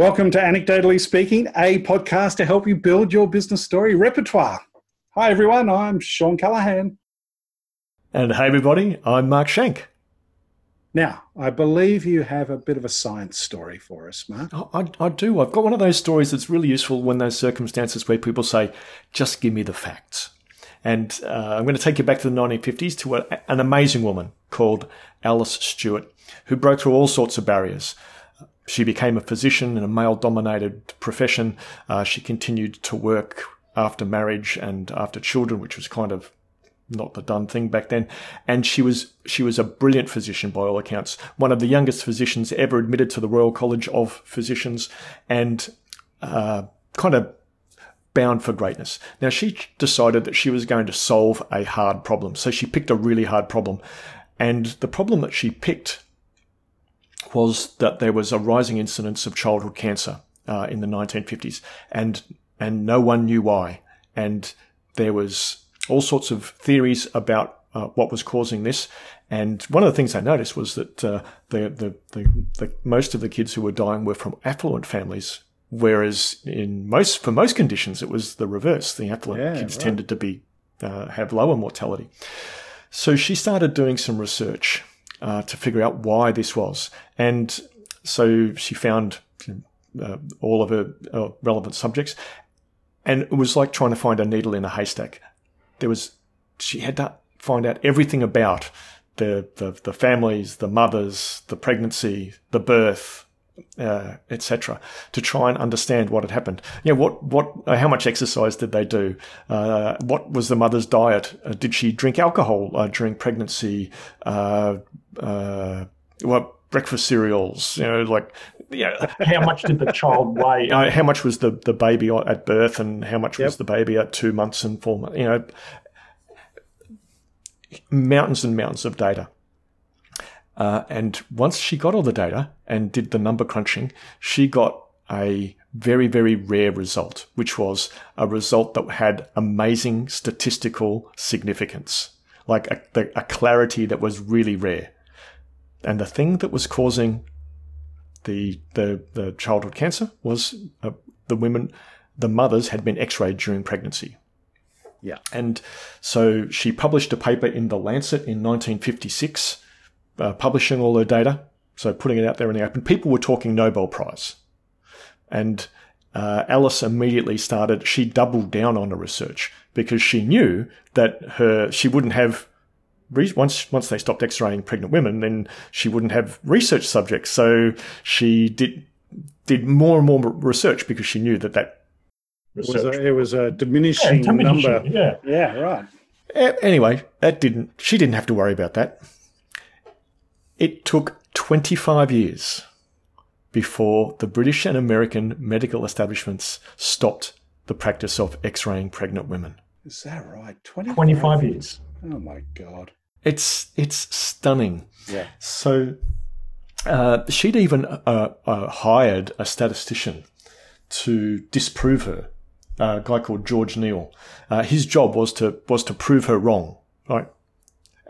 Welcome to Anecdotally Speaking, a podcast to help you build your business story repertoire. Hi, everyone. I'm Shawn Callahan. And hey, everybody. I'm Mark Schenk. Now, I believe you have a bit of a science story for us, Mark. I, I, do. I've got one of those stories that's really useful when those circumstances where people say, just give me the facts. And uh, I'm going to take you back to the 1950s to a, an amazing woman called Alice Stewart, who broke through all sorts of barriers. She became a physician in a male dominated profession. Uh, she continued to work after marriage and after children, which was kind of not the done thing back then. And she was she was a brilliant physician by all accounts, one of the youngest physicians ever admitted to the Royal College of Physicians, and uh, kind of bound for greatness. Now she decided that she was going to solve a hard problem, so she picked a really hard problem, and the problem that she picked was that there was a rising incidence of childhood cancer uh, in the 1950s, and and no one knew why. And there was all sorts of theories about uh, what was causing this. And one of the things I noticed was that uh, the, the, the, the, most of the kids who were dying were from affluent families, whereas in most for most conditions it was the reverse. The affluent yeah, kids right. tended to be uh, have lower mortality. So she started doing some research uh, to figure out why this was. And so she found uh, all of her uh, relevant subjects. And it was like trying to find a needle in a haystack. There was, she had to find out everything about the, the, the families, the mothers, the pregnancy, the birth, uh, etc., to try and understand what had happened. You know, what, what, uh, how much exercise did they do? Uh, what was the mother's diet? Uh, did she drink alcohol uh, during pregnancy? Uh, what breakfast cereals? You know, like, yeah. how much did the child weigh? how much was the, the baby at birth, and how much yep. was the baby at two months and four months? You know, mountains and mountains of data. Uh, and once she got all the data and did the number crunching, she got a very, very rare result, which was a result that had amazing statistical significance, like a, a clarity that was really rare. And the thing that was causing the the, the childhood cancer was uh, the women, the mothers had been X-rayed during pregnancy. Yeah, and so she published a paper in the Lancet in 1956 uh, publishing all their data, so putting it out there in the open, people were talking Nobel Prize. And uh, Alice immediately started, she doubled down on the research because she knew that her, she wouldn't have, once, once they stopped x-raying pregnant women, then she wouldn't have research subjects. So she did, did more and more research because she knew that that research. Was a, it was a diminishing, yeah, diminishing number. Yeah. Yeah, right. Anyway, that didn't, she didn't have to worry about that. It took 25 years before the British and American medical establishments stopped the practice of x-raying pregnant women. Is that right? 25, 25 years. Oh my god. It's it's stunning. Yeah. So uh, she'd even uh, uh, hired a statistician to disprove her, a guy called George Kneale. Uh, his job was to was to prove her wrong, right?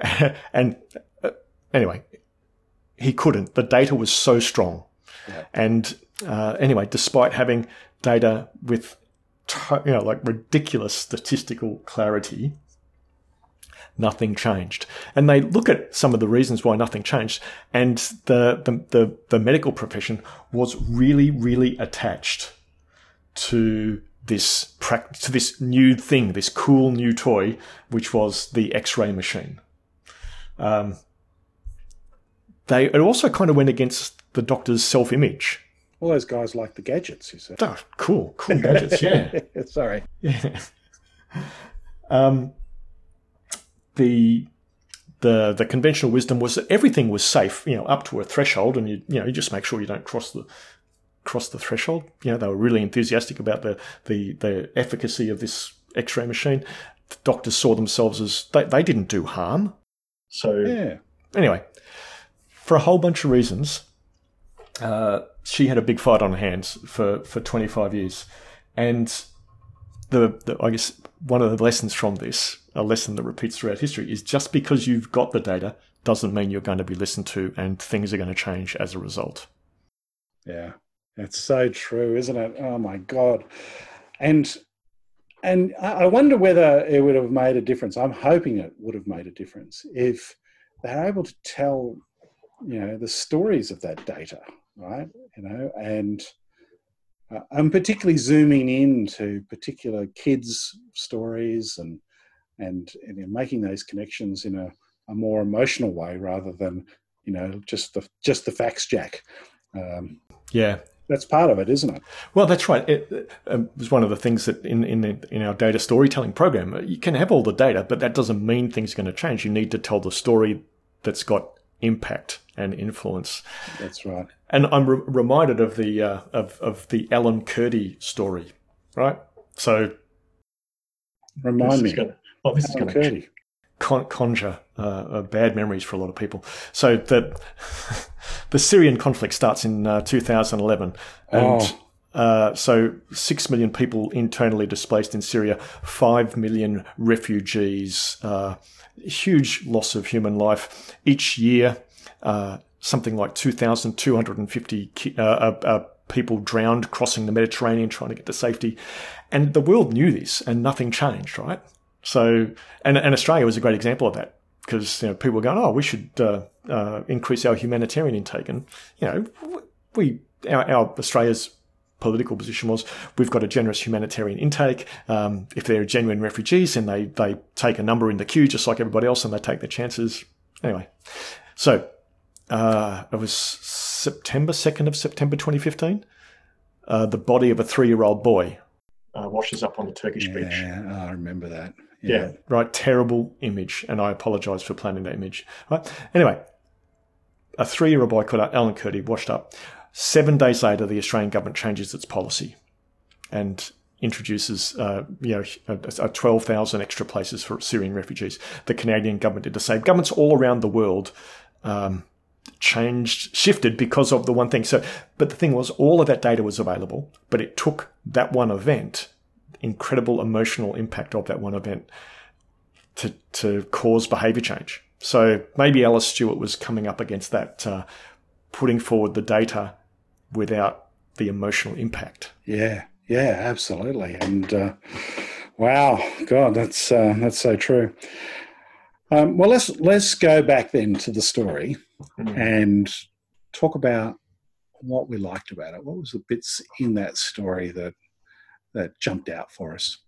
and uh, anyway, he couldn't. The data was so strong. Yeah. And uh, anyway, despite having data with you know like ridiculous statistical clarity, nothing changed. And they look at some of the reasons why nothing changed, and the the the, the medical profession was really really attached to this to this new thing, this cool new toy, which was the X-ray machine. Um, they it also kind of went against the doctor's self image. All those guys like the gadgets, you said. Oh, cool, cool gadgets, yeah. Sorry. Yeah. Um, the the the conventional wisdom was that everything was safe, you know, up to a threshold, and you you know you just make sure you don't cross the cross the threshold. You know, they were really enthusiastic about the the the efficacy of this X-ray machine. The doctors saw themselves as they they didn't do harm. So yeah. Anyway, for a whole bunch of reasons, uh, she had a big fight on her hands for, for 25 years. And the, the, I guess one of the lessons from this, a lesson that repeats throughout history, is just because you've got the data doesn't mean you're going to be listened to and things are going to change as a result. Yeah. It's so true, isn't it? Oh my god! And and I wonder whether it would have made a difference. I'm hoping it would have made a difference if they're able to tell, you know, the stories of that data, right? You know, and uh, I'm particularly zooming into particular kids' stories and and, and you know, making those connections in a, a, more emotional way rather than you know just the just the facts, Jack. Um, yeah, that's part of it, isn't it? Well, that's right. It, um, was one of the things that in in, the, in our data storytelling program, you can have all the data, but that doesn't mean things are going to change. You need to tell the story that's got impact and influence. That's right. And I'm re- reminded of the uh, of of the Alan Kurdi story, right? So, remind me. Gonna, oh, this Alan is going to con- conjure uh, uh, bad memories for a lot of people. So the the Syrian conflict starts in uh, 2011, and oh. Uh, so six million people internally displaced in Syria, five million refugees, uh, huge loss of human life each year. Uh, something like 2,250 people drowned crossing the Mediterranean trying to get to safety, and the world knew this, and nothing changed. Right? So, and, and Australia was a great example of that because you know people were going, oh, we should uh, uh, increase our humanitarian intake, and you know, we our, our, Australia's political position was we've got a generous humanitarian intake. Um, if they're genuine refugees, then they they take a number in the queue just like everybody else, and they take their chances. Anyway, so uh, it was September second of September, twenty fifteen. Uh, the body of a three-year-old boy uh, washes up on the Turkish yeah, beach. Yeah, I remember that. Yeah. yeah. Right. Terrible image. And I apologize for planting that image. Right. Anyway, a three year old boy called Alan Kurdi washed up. Seven days later, the Australian government changes its policy and introduces, uh, you know, a, a 12,000 extra places for Syrian refugees. The Canadian government did the same. Governments all around the world, um, changed, shifted because of the one thing. So, but the thing was, all of that data was available, but it took that one event incredible emotional impact of that one event to, to cause behavior change. So maybe Alice Stewart was coming up against that, uh, putting forward the data without the emotional impact. Yeah, yeah, absolutely. And uh, wow, God, that's uh, that's so true. Um, well, let's let's go back then to the story mm-hmm. and talk about what we liked about it. What was the bits in that story that that jumped out for us.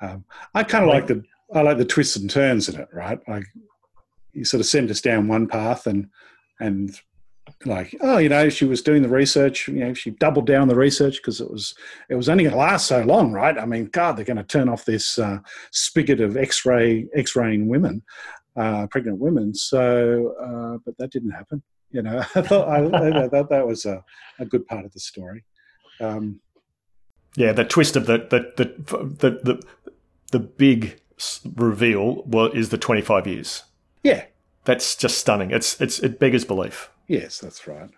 Um, I kind of like the I like the twists and turns in it, right? Like you sort of send us down one path and and like oh you know she was doing the research you know she doubled down the research because it was it was only going to last so long right i mean god they're going to turn off this uh, spigot of x-ray x-raying women uh, pregnant women so uh, but that didn't happen you know i thought I, I, that, that was a, a good part of the story um, yeah, the twist of the the the the the, the big reveal well, is the 25 years. Yeah. That's just stunning. It's it's it beggars belief. Yes, that's right.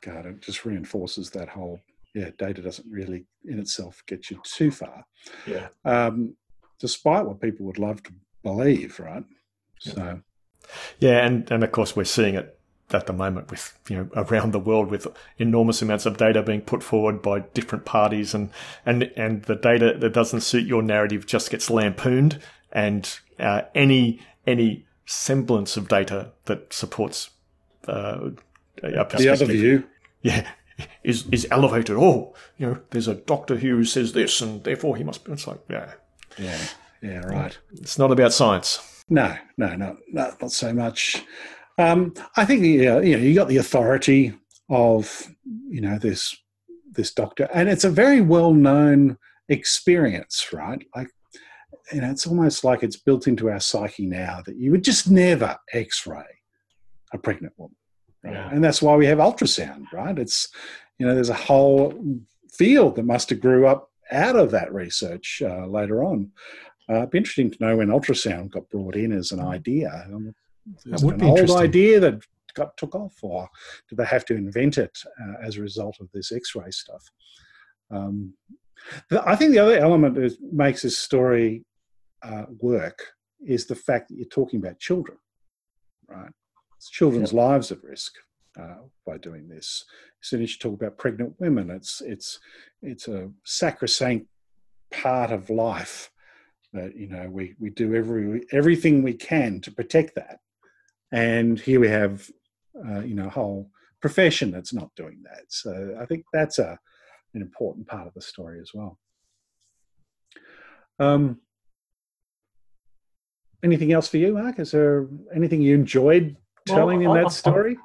God, it just reinforces that whole yeah, data doesn't really in itself get you too far. Yeah. Um, despite what people would love to believe, right? So Yeah, and, and of course we're seeing it at the moment with you know around the world with enormous amounts of data being put forward by different parties and and and the data that doesn't suit your narrative just gets lampooned and uh, any any semblance of data that supports uh, the other view. Yeah. Is is elevated. Oh you know there's a doctor who says this and therefore he must be it's like yeah. Yeah yeah right. It's not about science. No no no not, not so much. Um, I think you know, you know you got the authority of you know this this doctor, and it's a very well known experience, right? Like you know, it's almost like it's built into our psyche now that you would just never X-ray a pregnant woman, right? Yeah. And that's why we have ultrasound, right? It's you know, there's a whole field that must have grew up out of that research uh, later on. Uh, it'd be interesting to know when ultrasound got brought in as an idea. Um, is it an old idea that got took off, or did they have to invent it uh, as a result of this X-ray stuff? Um, the, I think the other element that makes this story uh, work is the fact that you're talking about children, right? Children's yep. lives at risk. uh, by doing this. As soon as you talk about pregnant women, it's it's it's a sacrosanct part of life that you know we we do every everything we can to protect that. And here we have uh, you know a whole profession that's not doing that. So I think that's a an important part of the story as well. Um, anything else for you, Mark? Is there anything you enjoyed telling well, in that I, story?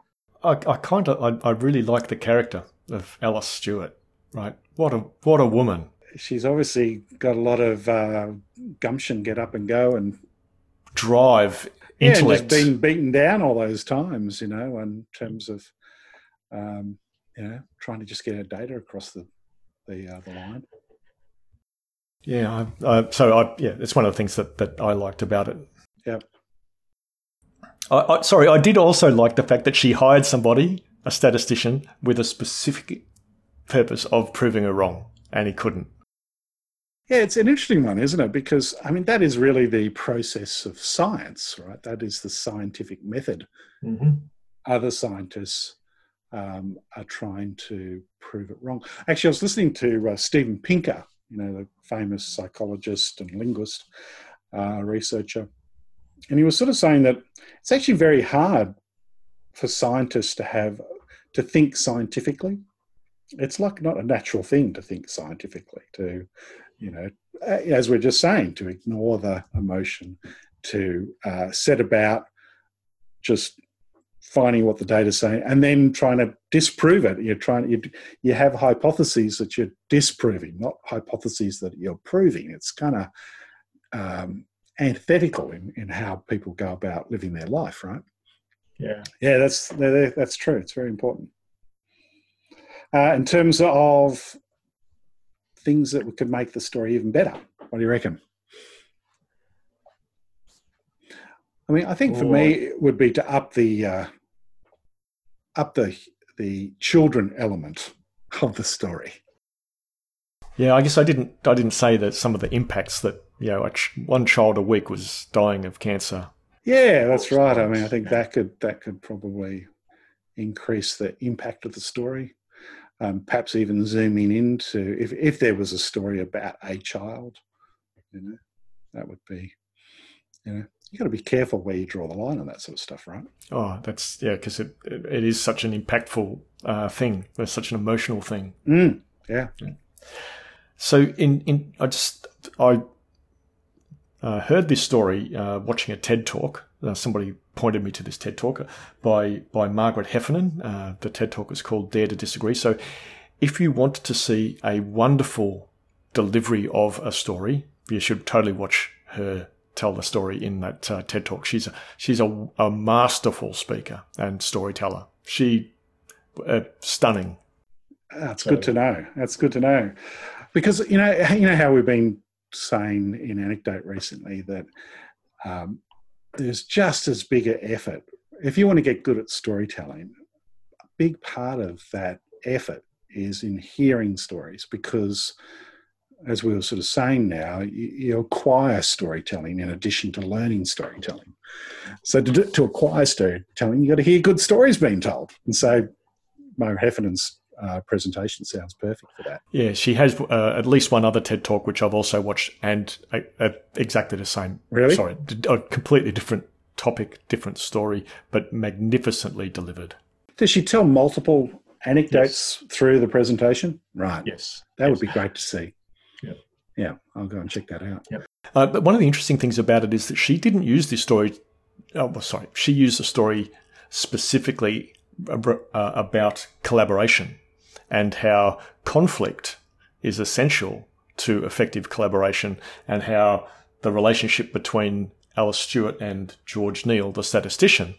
I, I kind of, I, I really like the character of Alice Stewart. Right, what a what a woman. She's obviously got a lot of uh, gumption, get up and go, and drive. Yeah, intellect. just being beaten down all those times, you know, in terms of, um, you know, trying to just get her data across the the, uh, the line. Yeah, I, I, so I, yeah, it's one of the things that, that I liked about it. Yeah. I, I, sorry, I did also like the fact that she hired somebody, a statistician, with a specific purpose of proving her wrong, and he couldn't. Yeah, it's an interesting one, isn't it? Because, I mean, that is really the process of science, right? That is the scientific method. Mm-hmm. Other scientists um, are trying to prove it wrong. Actually, I was listening to uh, Steven Pinker, you know, the famous psychologist and linguist, uh, researcher, and he was sort of saying that it's actually very hard for scientists to have to think scientifically. It's like not a natural thing to think scientifically. To, you know, as we're just saying, to ignore the emotion, to uh, set about just finding what the data is saying and then trying to disprove it. You're trying you you have hypotheses that you're disproving, not hypotheses that you're proving. It's kind of um, antithetical in, in how people go about living their life, right? Yeah, yeah, that's that's true. It's very important. Uh, in terms of things that could make the story even better, what do you reckon? I mean, I think for me it would be to up the uh, up the the children element of the story. Yeah, I guess I didn't I didn't say that some of the impacts that you know one child a week was dying of cancer. Yeah, that's right. I mean, I think that could that could probably increase the impact of the story. Um, perhaps even zooming into if if there was a story about a child, you know, that would be, you know, you got to be careful where you draw the line on that sort of stuff, right? Oh, that's yeah, because it, it, it is such an impactful uh, thing. It's such an emotional thing. Mm, yeah. yeah. So in in I just I uh, heard this story uh, watching a TED talk. Uh, somebody pointed me to this TED talk by by Margaret Heffernan. Uh, the TED talk is called Dare to Disagree. So if you want to see a wonderful delivery of a story, you should totally watch her tell the story in that uh, TED talk. She's a, she's a, a, masterful speaker and storyteller. She uh, stunning. That's so, good to know. That's good to know, because you know you know how we've been saying in anecdote recently that um, there's just as big an effort if you want to get good at storytelling. A big part of that effort is in hearing stories because as we were sort of saying now, you, you, acquire storytelling in addition to learning storytelling. So to, to acquire storytelling, you've got to hear good stories being told. And so Mo Heffernan's uh, presentation sounds perfect for that. Yeah, she has uh, at least one other TED talk which I've also watched, and uh, uh exactly the same. Really? Sorry, a completely different topic, different story, but magnificently delivered. Does she tell multiple anecdotes yes. through the presentation? Right. Yes. That yes. would be great to see. Yeah. Yeah, I'll go and check that out. Yep. Uh, but one of the interesting things about it is that she didn't use this story. Oh, well, sorry, she used the story specifically uh, about collaboration and how conflict is essential to effective collaboration and how the relationship between Alice Stewart and George Kneale, the statistician,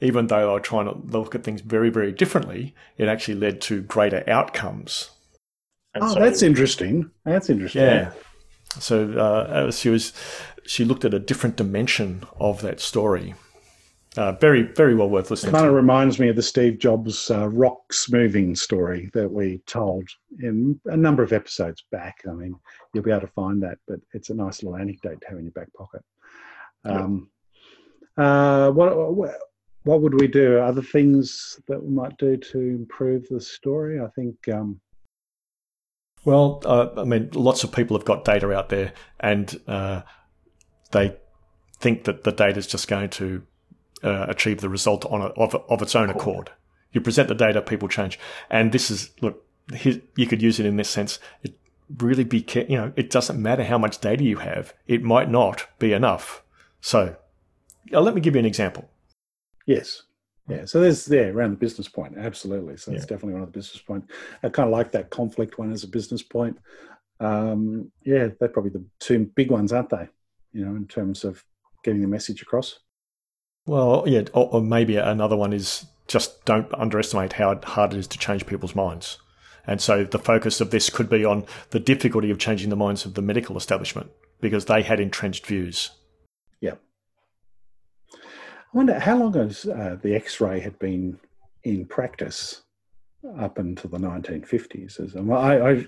even though they were trying to look at things very, very differently, it actually led to greater outcomes. And oh, so, that's interesting. That's interesting. Yeah. So uh, she was, she looked at a different dimension of that story. Uh, very, very well worth listening. It kind to. of reminds me of the Steve Jobs uh, rocks moving story that we told in a number of episodes back. I mean, you'll be able to find that, but it's a nice little anecdote to have in your back pocket. Um, uh, what, what what would we do? Other things that we might do to improve the story? I think. Um, well, uh, I mean, lots of people have got data out there, and uh, they think that the data is just going to uh, achieve the result on a, of, of its own accord. You present the data, people change, and this is look. you could use it in this sense. It really be, you know, it doesn't matter how much data you have. It might not be enough. So, uh, let me give you an example. Yes. Yeah. So there's there around the business point. Absolutely. So it's definitely one of the business point. I kind of like that conflict one as a business point. Um, yeah, they're probably the two big ones, aren't they? You know, in terms of getting the message across. Well, yeah, or, or maybe another one is just don't underestimate how hard it is to change people's minds. And so the focus of this could be on the difficulty of changing the minds of the medical establishment because they had entrenched views. Yeah. I wonder how long has uh, the X-ray had been in practice up until the 1950s. As I, I,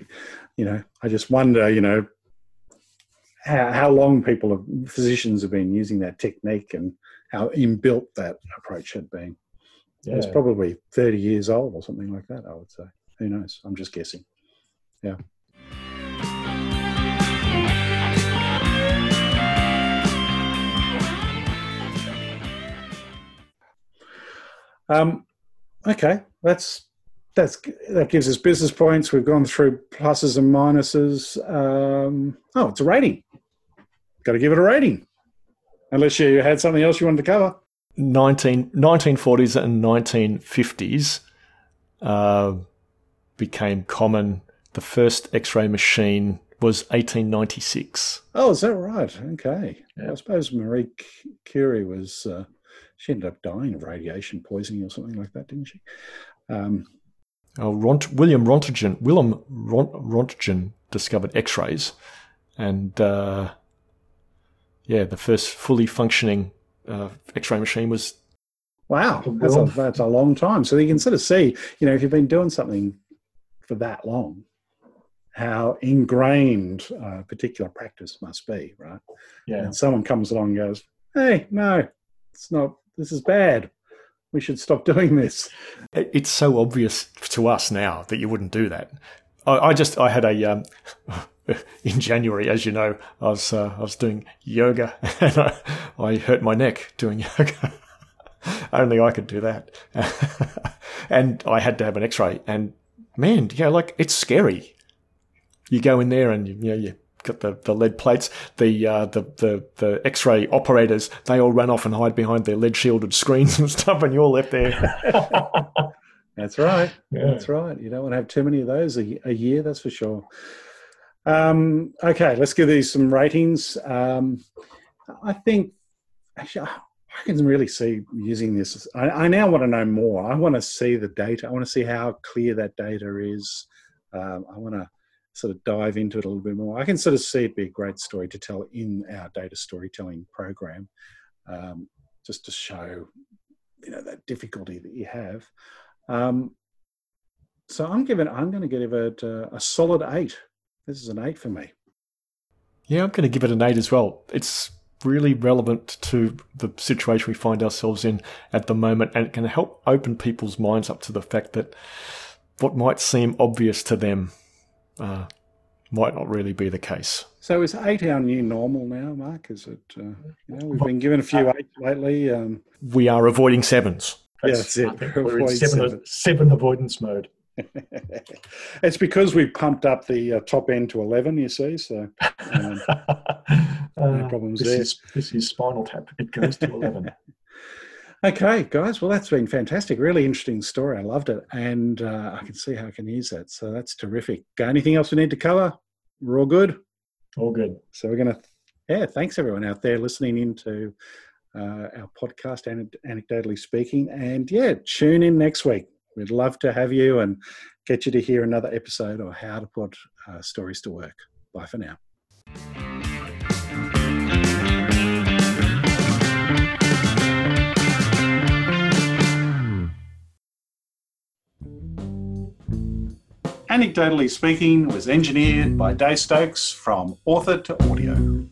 you know, I just wonder, you know, how, how long people have, physicians have been using that technique and how inbuilt that approach had been. Yeah. It's probably 30 years old or something like that, I would say. Who knows? I'm just guessing. Yeah. Um, okay, that's that's that gives us business points. We've gone through pluses and minuses. Um, oh, it's a rating. Got to give it a rating. Unless you had something else you wanted to cover. 19, 1940s and 1950s uh, became common. The first X-ray machine was 1896. Oh, is that right? Okay. Yeah. I suppose Marie Curie was. Uh, she ended up dying of radiation poisoning or something like that, didn't she? Um, oh, Ront- William Rontgen, Willem Rontgen discovered X-rays, and uh, yeah, the first fully functioning uh, X-ray machine was. Wow, that's a, that's a long time. So you can sort of see, you know, if you've been doing something for that long, how ingrained a particular practice must be, right? Yeah. And someone comes along and goes, "Hey, no, it's not this is bad. We should stop doing this. It's so obvious to us now that you wouldn't do that. I, I just I had a um, in January, as you know, I was uh, I was doing yoga and I, I hurt my neck doing yoga. Only I could do that, and I had to have an X-ray. And man, you know, like it's scary. You go in there and you, you know you got the, the lead plates, the, uh, the, the, the X-ray operators, they all run off and hide behind their lead shielded screens and stuff, and you're left there. that's right. Yeah. That's right. You don't want to have too many of those a, a year, that's for sure. Um, okay, let's give these some ratings. Um, I think actually I can really see using this. I, I, now want to know more. I want to see the data. I want to see how clear that data is. Um, I want to sort of dive into it a little bit more. I can sort of see it be a great story to tell in our data storytelling program, um, just to show you know that difficulty that you have. Um, so I'm giving I'm going to give it a, a solid eight. This is an eight for me. Yeah, I'm going to give it an eight as well. It's really relevant to the situation we find ourselves in at the moment, and it can help open people's minds up to the fact that what might seem obvious to them uh, might not really be the case. So is eight our new normal now, Mark? Is it? Uh, you know, we've been given a few uh, eights lately. Um, we are avoiding sevens. Yeah, that's it. We're, in seven, seven. seven avoidance mode. it's because we've pumped up the uh, top end to 11, you see, so um, no problems this there. Is, this is Spinal Tap. It goes to 11. Okay, guys. Well, that's been fantastic. Really interesting story. I loved it, and uh, I can see how I can use that. So that's terrific. Got anything else we need to cover? We're all good. All good. So we're gonna. Yeah, thanks everyone out there listening into uh, our podcast, anecdotally speaking, and yeah, tune in next week. We'd love to have you and get you to hear another episode of how to put uh, stories to work. Bye for now. Anecdotally Speaking was engineered by Dave Stokes from Author to Audio.